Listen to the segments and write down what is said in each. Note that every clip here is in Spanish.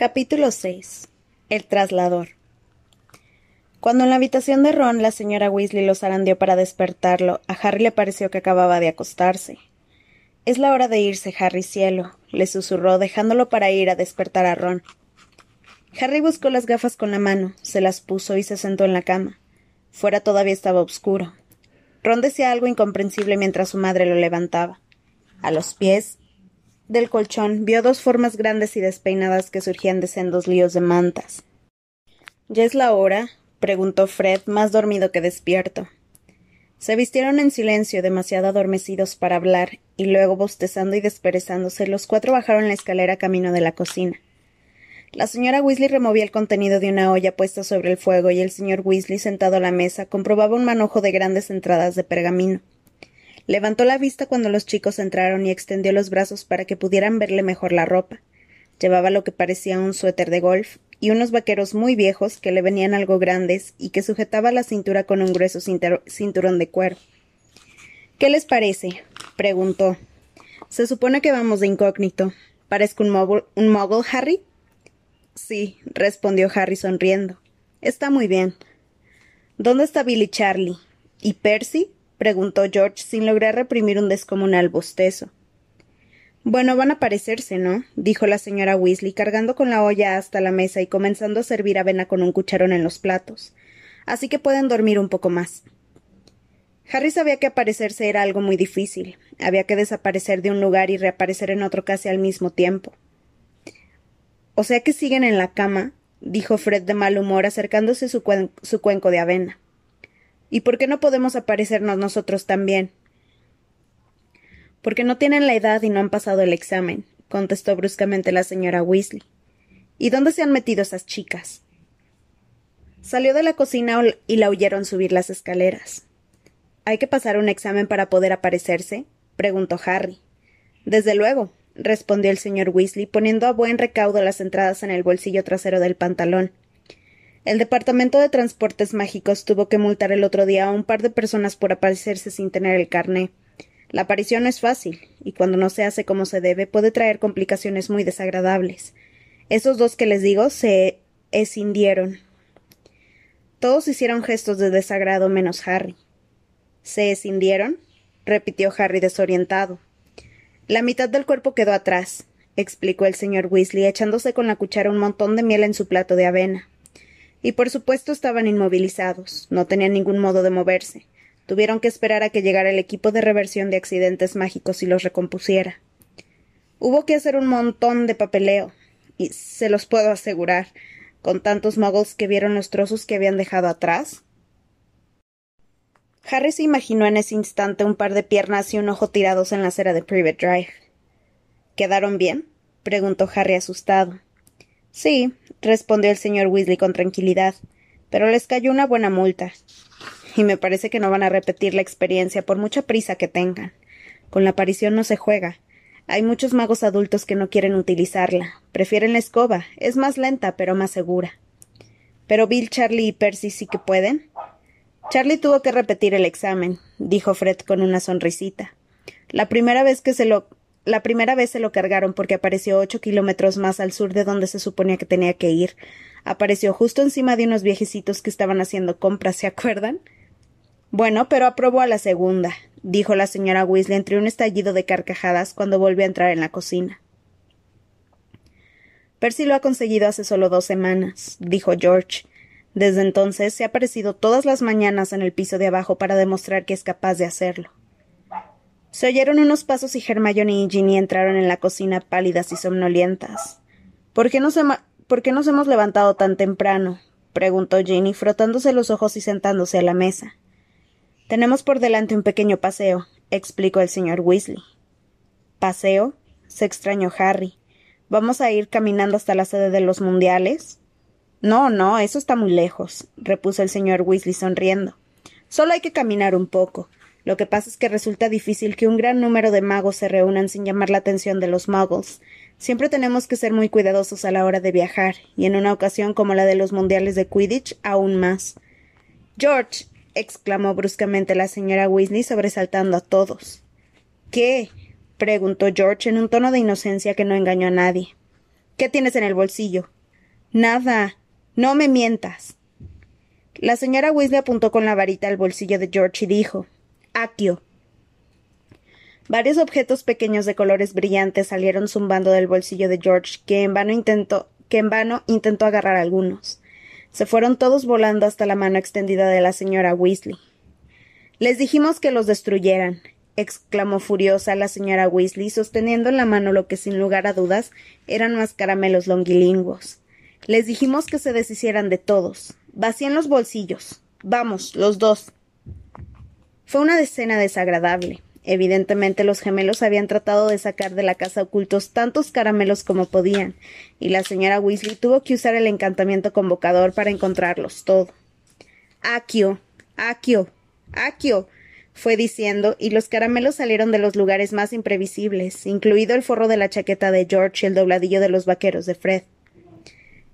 Capítulo 6. El traslador. Cuando en la habitación de Ron la señora Weasley lo zarandeó para despertarlo, a Harry le pareció que acababa de acostarse. Es la hora de irse, Harry cielo, le susurró, dejándolo para ir a despertar a Ron. Harry buscó las gafas con la mano, se las puso y se sentó en la cama. Fuera todavía estaba oscuro. Ron decía algo incomprensible mientras su madre lo levantaba. A los pies del colchón vio dos formas grandes y despeinadas que surgían de sendos líos de mantas. ¿Ya es la hora? preguntó Fred, más dormido que despierto. Se vistieron en silencio, demasiado adormecidos para hablar, y luego, bostezando y desperezándose, los cuatro bajaron la escalera camino de la cocina. La señora Weasley removía el contenido de una olla puesta sobre el fuego y el señor Weasley, sentado a la mesa, comprobaba un manojo de grandes entradas de pergamino. Levantó la vista cuando los chicos entraron y extendió los brazos para que pudieran verle mejor la ropa. Llevaba lo que parecía un suéter de golf y unos vaqueros muy viejos que le venían algo grandes y que sujetaba la cintura con un grueso cinturón de cuero. ¿Qué les parece? preguntó. Se supone que vamos de incógnito. ¿Parezco un, mogul, un mogul, Harry? Sí, respondió Harry sonriendo. Está muy bien. ¿Dónde está Billy Charlie? ¿Y Percy? Preguntó George sin lograr reprimir un descomunal bostezo. Bueno, van a parecerse, ¿no? dijo la señora Weasley, cargando con la olla hasta la mesa y comenzando a servir avena con un cucharón en los platos. Así que pueden dormir un poco más. Harry sabía que aparecerse era algo muy difícil. Había que desaparecer de un lugar y reaparecer en otro casi al mismo tiempo. O sea que siguen en la cama, dijo Fred de mal humor, acercándose su, su cuenco de avena. ¿Y por qué no podemos aparecernos nosotros también? Porque no tienen la edad y no han pasado el examen, contestó bruscamente la señora Weasley. ¿Y dónde se han metido esas chicas? Salió de la cocina y la oyeron subir las escaleras. ¿Hay que pasar un examen para poder aparecerse? preguntó Harry. Desde luego, respondió el señor Weasley, poniendo a buen recaudo las entradas en el bolsillo trasero del pantalón. El Departamento de Transportes Mágicos tuvo que multar el otro día a un par de personas por aparecerse sin tener el carné. La aparición no es fácil, y cuando no se hace como se debe puede traer complicaciones muy desagradables. Esos dos que les digo se escindieron. Todos hicieron gestos de desagrado menos Harry. ¿Se escindieron? repitió Harry desorientado. La mitad del cuerpo quedó atrás, explicó el señor Weasley, echándose con la cuchara un montón de miel en su plato de avena. Y por supuesto estaban inmovilizados, no tenían ningún modo de moverse. Tuvieron que esperar a que llegara el equipo de reversión de accidentes mágicos y los recompusiera. Hubo que hacer un montón de papeleo, y se los puedo asegurar, con tantos muggles que vieron los trozos que habían dejado atrás. Harry se imaginó en ese instante un par de piernas y un ojo tirados en la acera de Private Drive. ¿Quedaron bien? preguntó Harry asustado. Sí, respondió el señor Weasley con tranquilidad, pero les cayó una buena multa. Y me parece que no van a repetir la experiencia por mucha prisa que tengan. Con la aparición no se juega. Hay muchos magos adultos que no quieren utilizarla. Prefieren la escoba. Es más lenta, pero más segura. Pero Bill, Charlie y Percy sí que pueden. Charlie tuvo que repetir el examen, dijo Fred con una sonrisita. La primera vez que se lo la primera vez se lo cargaron porque apareció ocho kilómetros más al sur de donde se suponía que tenía que ir. Apareció justo encima de unos viejecitos que estaban haciendo compras, ¿se acuerdan? Bueno, pero aprobó a la segunda, dijo la señora Weasley entre un estallido de carcajadas cuando volvió a entrar en la cocina. Percy lo ha conseguido hace solo dos semanas, dijo George. Desde entonces se ha aparecido todas las mañanas en el piso de abajo para demostrar que es capaz de hacerlo. Se oyeron unos pasos y Hermione y Ginny entraron en la cocina pálidas y somnolientas. ¿Por qué, nos ¿Por qué nos hemos levantado tan temprano? preguntó Ginny, frotándose los ojos y sentándose a la mesa. Tenemos por delante un pequeño paseo, explicó el señor Weasley. ¿Paseo? se extrañó Harry. ¿Vamos a ir caminando hasta la sede de los mundiales? No, no, eso está muy lejos, repuso el señor Weasley sonriendo. Solo hay que caminar un poco. Lo que pasa es que resulta difícil que un gran número de magos se reúnan sin llamar la atención de los muggles. Siempre tenemos que ser muy cuidadosos a la hora de viajar, y en una ocasión como la de los mundiales de Quidditch, aún más. George. exclamó bruscamente la señora Weasley sobresaltando a todos. ¿Qué? preguntó George en un tono de inocencia que no engañó a nadie. ¿Qué tienes en el bolsillo? Nada. No me mientas. La señora Weasley apuntó con la varita al bolsillo de George y dijo Accio. Varios objetos pequeños de colores brillantes salieron zumbando del bolsillo de George, que en vano intentó, que en vano intentó agarrar algunos. Se fueron todos volando hasta la mano extendida de la señora Weasley. Les dijimos que los destruyeran, exclamó furiosa la señora Weasley, sosteniendo en la mano lo que sin lugar a dudas eran más caramelos longilinguos. Les dijimos que se deshicieran de todos. Vacían los bolsillos. Vamos, los dos. Fue una escena desagradable. Evidentemente los gemelos habían tratado de sacar de la casa ocultos tantos caramelos como podían, y la señora Weasley tuvo que usar el encantamiento convocador para encontrarlos todo. Aquio, Aquio, Aquio, fue diciendo, y los caramelos salieron de los lugares más imprevisibles, incluido el forro de la chaqueta de George y el dobladillo de los vaqueros de Fred.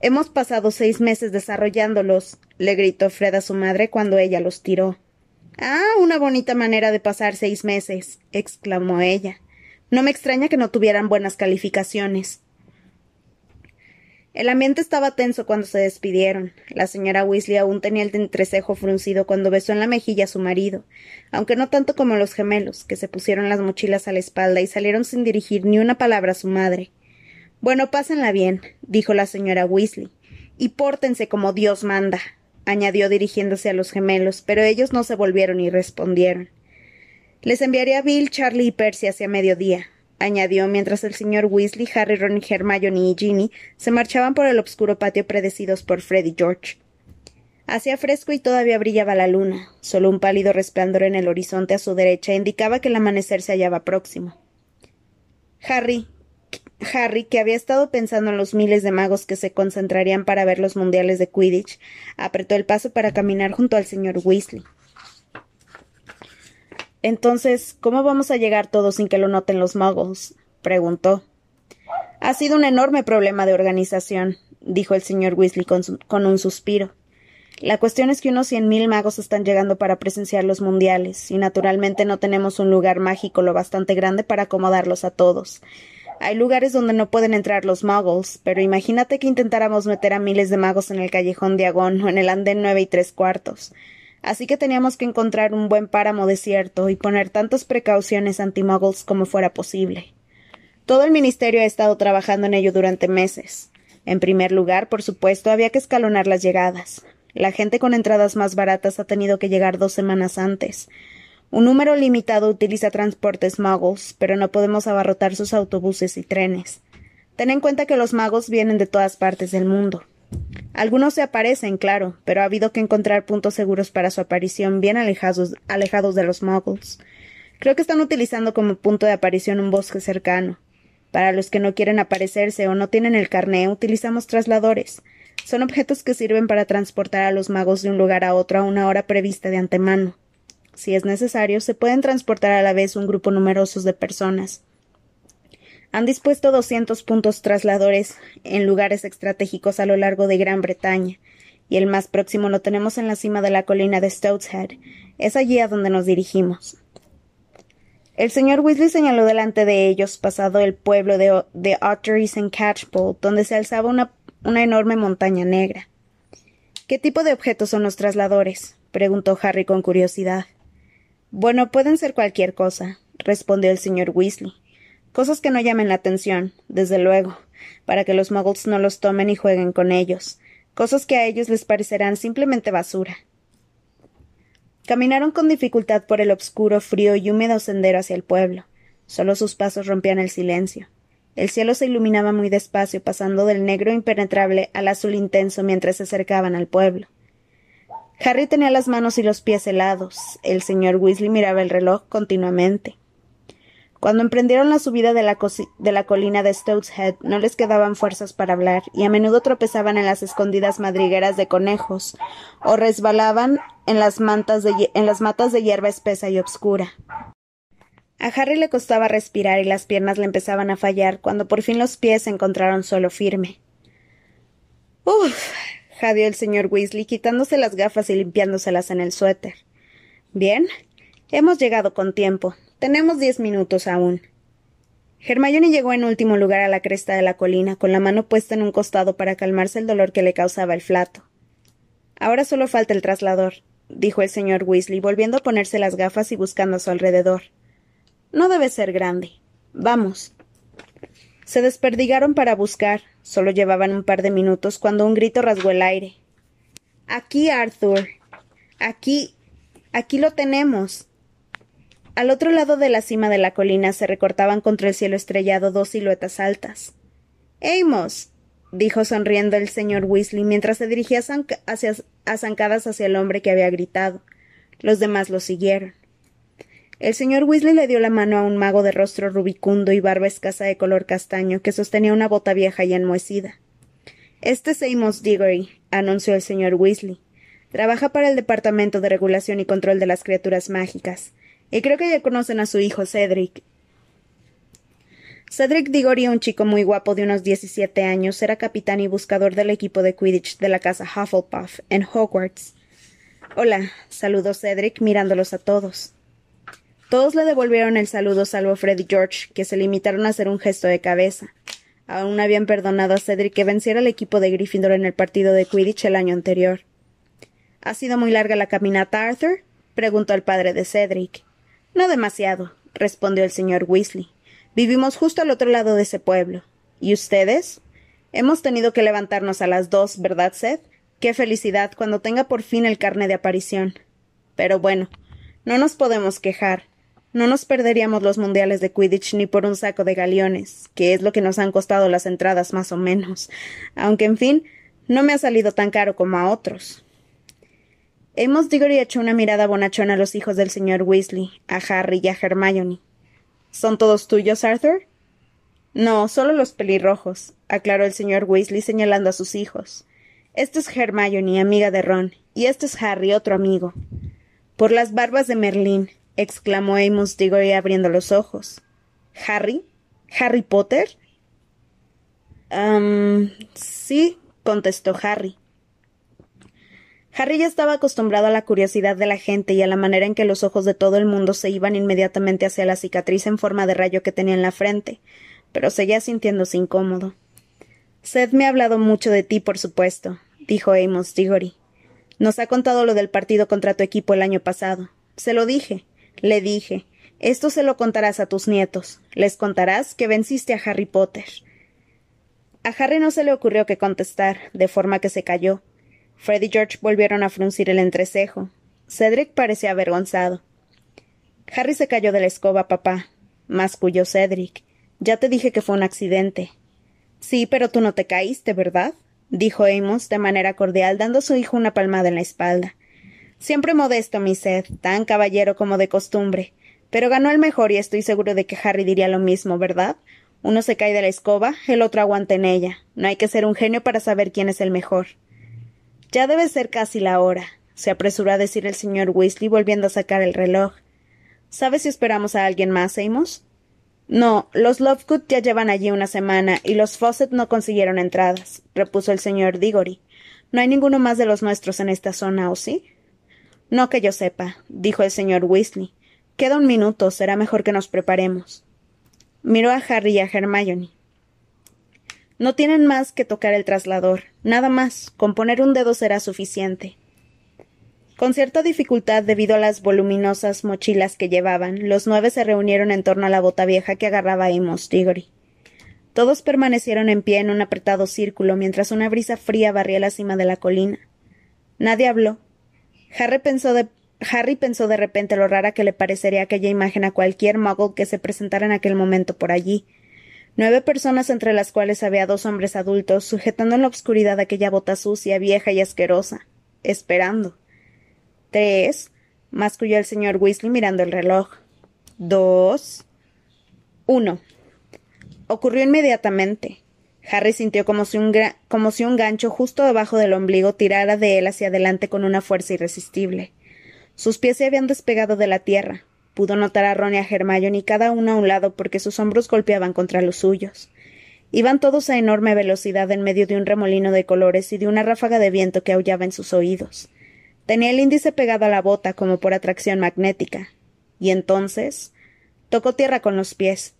Hemos pasado seis meses desarrollándolos, le gritó Fred a su madre cuando ella los tiró. Ah, una bonita manera de pasar seis meses, exclamó ella. No me extraña que no tuvieran buenas calificaciones. El ambiente estaba tenso cuando se despidieron. La señora Weasley aún tenía el entrecejo fruncido cuando besó en la mejilla a su marido, aunque no tanto como los gemelos, que se pusieron las mochilas a la espalda y salieron sin dirigir ni una palabra a su madre. Bueno, pásenla bien, dijo la señora Weasley, y pórtense como Dios manda, añadió dirigiéndose a los gemelos, pero ellos no se volvieron y respondieron. Les enviaré a Bill, Charlie y Percy hacia mediodía, añadió mientras el señor Weasley, Harry, Ron, Hermione y Ginny se marchaban por el obscuro patio predecidos por Fred y George. Hacía fresco y todavía brillaba la luna. Solo un pálido resplandor en el horizonte a su derecha indicaba que el amanecer se hallaba próximo. Harry, Harry, que había estado pensando en los miles de magos que se concentrarían para ver los mundiales de Quidditch, apretó el paso para caminar junto al señor Weasley. Entonces, ¿cómo vamos a llegar todos sin que lo noten los muggles? preguntó. Ha sido un enorme problema de organización, dijo el señor Weasley con, con un suspiro. La cuestión es que unos cien mil magos están llegando para presenciar los mundiales, y naturalmente no tenemos un lugar mágico lo bastante grande para acomodarlos a todos. Hay lugares donde no pueden entrar los muggles, pero imagínate que intentáramos meter a miles de magos en el callejón de Agón o en el andén nueve y tres cuartos. Así que teníamos que encontrar un buen páramo desierto y poner tantas precauciones anti-muggles como fuera posible. Todo el ministerio ha estado trabajando en ello durante meses. En primer lugar, por supuesto, había que escalonar las llegadas. La gente con entradas más baratas ha tenido que llegar dos semanas antes. Un número limitado utiliza transportes muggles, pero no podemos abarrotar sus autobuses y trenes. Ten en cuenta que los magos vienen de todas partes del mundo. Algunos se aparecen, claro, pero ha habido que encontrar puntos seguros para su aparición bien alejados, alejados de los muggles. Creo que están utilizando como punto de aparición un bosque cercano. Para los que no quieren aparecerse o no tienen el carné, utilizamos trasladores. Son objetos que sirven para transportar a los magos de un lugar a otro a una hora prevista de antemano. Si es necesario, se pueden transportar a la vez un grupo numeroso de personas. Han dispuesto 200 puntos trasladores en lugares estratégicos a lo largo de Gran Bretaña, y el más próximo lo tenemos en la cima de la colina de Stoutshead. Es allí a donde nos dirigimos. El señor Weasley señaló delante de ellos, pasado el pueblo de, de Otteries en Catchpole, donde se alzaba una, una enorme montaña negra. ¿Qué tipo de objetos son los trasladores? preguntó Harry con curiosidad. Bueno, pueden ser cualquier cosa, respondió el señor Weasley. Cosas que no llamen la atención, desde luego, para que los muggles no los tomen y jueguen con ellos. Cosas que a ellos les parecerán simplemente basura. Caminaron con dificultad por el obscuro, frío y húmedo sendero hacia el pueblo. Solo sus pasos rompían el silencio. El cielo se iluminaba muy despacio, pasando del negro impenetrable al azul intenso mientras se acercaban al pueblo. Harry tenía las manos y los pies helados. El señor Weasley miraba el reloj continuamente. Cuando emprendieron la subida de la, de colina de Head, no les quedaban fuerzas para hablar, y a menudo tropezaban en las escondidas madrigueras de conejos, o resbalaban en las, en las matas de hierba espesa y obscura. A Harry le costaba respirar y las piernas le empezaban a fallar cuando por fin los pies se encontraron suelo firme. Uf, el señor Weasley, quitándose las gafas y limpiándoselas en el suéter. Bien, hemos llegado con tiempo. Tenemos diez minutos aún. Hermione llegó en último lugar a la cresta de la colina, con la mano puesta en un costado para calmarse el dolor que le causaba el flato. Ahora solo falta el traslador, dijo el señor Weasley, volviendo a ponerse las gafas y buscando a su alrededor. No debe ser grande. Vamos. Se desperdigaron para buscar. Solo llevaban un par de minutos cuando un grito rasgó el aire. Aquí, Arthur. Aquí. Aquí lo tenemos. Al otro lado de la cima de la colina se recortaban contra el cielo estrellado dos siluetas altas. Amos. dijo sonriendo el señor Weasley mientras se dirigía a zancadas hacia el hombre que había gritado. Los demás lo siguieron. El señor Weasley le dio la mano a un mago de rostro rubicundo y barba escasa de color castaño que sostenía una bota vieja y enmohecida. Este es Amos Diggory, anunció el señor Weasley. Trabaja para el Departamento de Regulación y Control de las Criaturas Mágicas. Y creo que ya conocen a su hijo Cedric. Cedric Diggory, un chico muy guapo de unos diecisiete años, era capitán y buscador del equipo de Quidditch de la casa Hufflepuff, en Hogwarts. Hola, saludó Cedric mirándolos a todos. Todos le devolvieron el saludo salvo Fred y George, que se limitaron a hacer un gesto de cabeza. Aún habían perdonado a Cedric que venciera al equipo de Gryffindor en el partido de Quidditch el año anterior. ¿Ha sido muy larga la caminata, Arthur? preguntó el padre de Cedric. No demasiado, respondió el señor Weasley. Vivimos justo al otro lado de ese pueblo. ¿Y ustedes? Hemos tenido que levantarnos a las dos, ¿verdad, Seth? Qué felicidad cuando tenga por fin el carne de aparición. Pero bueno, no nos podemos quejar. No nos perderíamos los mundiales de Quidditch ni por un saco de galeones, que es lo que nos han costado las entradas más o menos. Aunque, en fin, no me ha salido tan caro como a otros. Hemos Diggory echó una mirada bonachona a los hijos del señor Weasley, a Harry y a Hermione. ¿Son todos tuyos, Arthur? No, solo los pelirrojos, aclaró el señor Weasley señalando a sus hijos. Este es Hermione, amiga de Ron, y este es Harry, otro amigo. Por las barbas de Merlín, exclamó Amos Diggory abriendo los ojos. ¿Harry? ¿Harry Potter? sí, contestó Harry. Harry ya estaba acostumbrado a la curiosidad de la gente y a la manera en que los ojos de todo el mundo se iban inmediatamente hacia la cicatriz en forma de rayo que tenía en la frente, pero seguía sintiéndose incómodo. Seth me ha hablado mucho de ti, por supuesto, dijo Amos Diggory. Nos ha contado lo del partido contra tu equipo el año pasado. Se lo dije, le dije. Esto se lo contarás a tus nietos. Les contarás que venciste a Harry Potter. A Harry no se le ocurrió que contestar, de forma que se calló. Fred y George volvieron a fruncir el entrecejo. Cedric parecía avergonzado. Harry se cayó de la escoba, papá, masculló Cedric. Ya te dije que fue un accidente. Sí, pero tú no te caíste, ¿verdad? dijo Amos de manera cordial, dando a su hijo una palmada en la espalda. Siempre modesto, mi Seth, tan caballero como de costumbre. Pero ganó el mejor y estoy seguro de que Harry diría lo mismo, ¿verdad? Uno se cae de la escoba, el otro aguanta en ella. No hay que ser un genio para saber quién es el mejor. Ya debe ser casi la hora, se apresuró a decir el señor Weasley volviendo a sacar el reloj. ¿Sabes si esperamos a alguien más, Amos? No, los Lovegood ya llevan allí una semana y los Fawcett no consiguieron entradas, repuso el señor Diggory. No hay ninguno más de los nuestros en esta zona, ¿o sí? No que yo sepa, dijo el señor Weasley. Queda un minuto, será mejor que nos preparemos. Miró a Harry y a Hermione. No tienen más que tocar el traslador, nada más, con poner un dedo será suficiente. Con cierta dificultad, debido a las voluminosas mochilas que llevaban, los nueve se reunieron en torno a la bota vieja que agarraba Amos Diggory. Todos permanecieron en pie en un apretado círculo mientras una brisa fría barría la cima de la colina. Nadie habló. Harry pensó de, Harry pensó de repente lo rara que le parecería aquella imagen a cualquier muggle que se presentara en aquel momento por allí, Nueve personas, entre las cuales había dos hombres adultos, sujetando en la oscuridad aquella bota sucia, vieja y asquerosa, esperando. Tres, masculló el señor Weasley mirando el reloj. Dos. Uno. Ocurrió inmediatamente. Harry sintió como si, un como si un gancho justo debajo del ombligo tirara de él hacia adelante con una fuerza irresistible. Sus pies se habían despegado de la tierra, Pudo notar a Ron y a Hermione cada uno a un lado porque sus hombros golpeaban contra los suyos. Iban todos a enorme velocidad en medio de un remolino de colores y de una ráfaga de viento que aullaba en sus oídos. Tenía el índice pegado a la bota como por atracción magnética. Y entonces tocó tierra con los pies.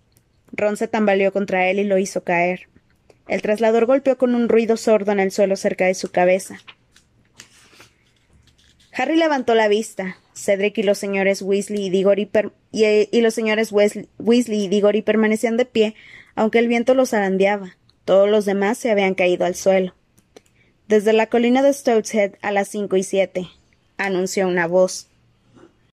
Ron se tambaleó contra él y lo hizo caer. El traslador golpeó con un ruido sordo en el suelo cerca de su cabeza. Harry levantó la vista. Cedric y los señores Weasley y Diggory, y, los señores Weasley y Diggory permanecían de pie, aunque el viento los arandeaba. Todos los demás se habían caído al suelo. Desde la colina de Stoteshead a las cinco y siete, anunció una voz.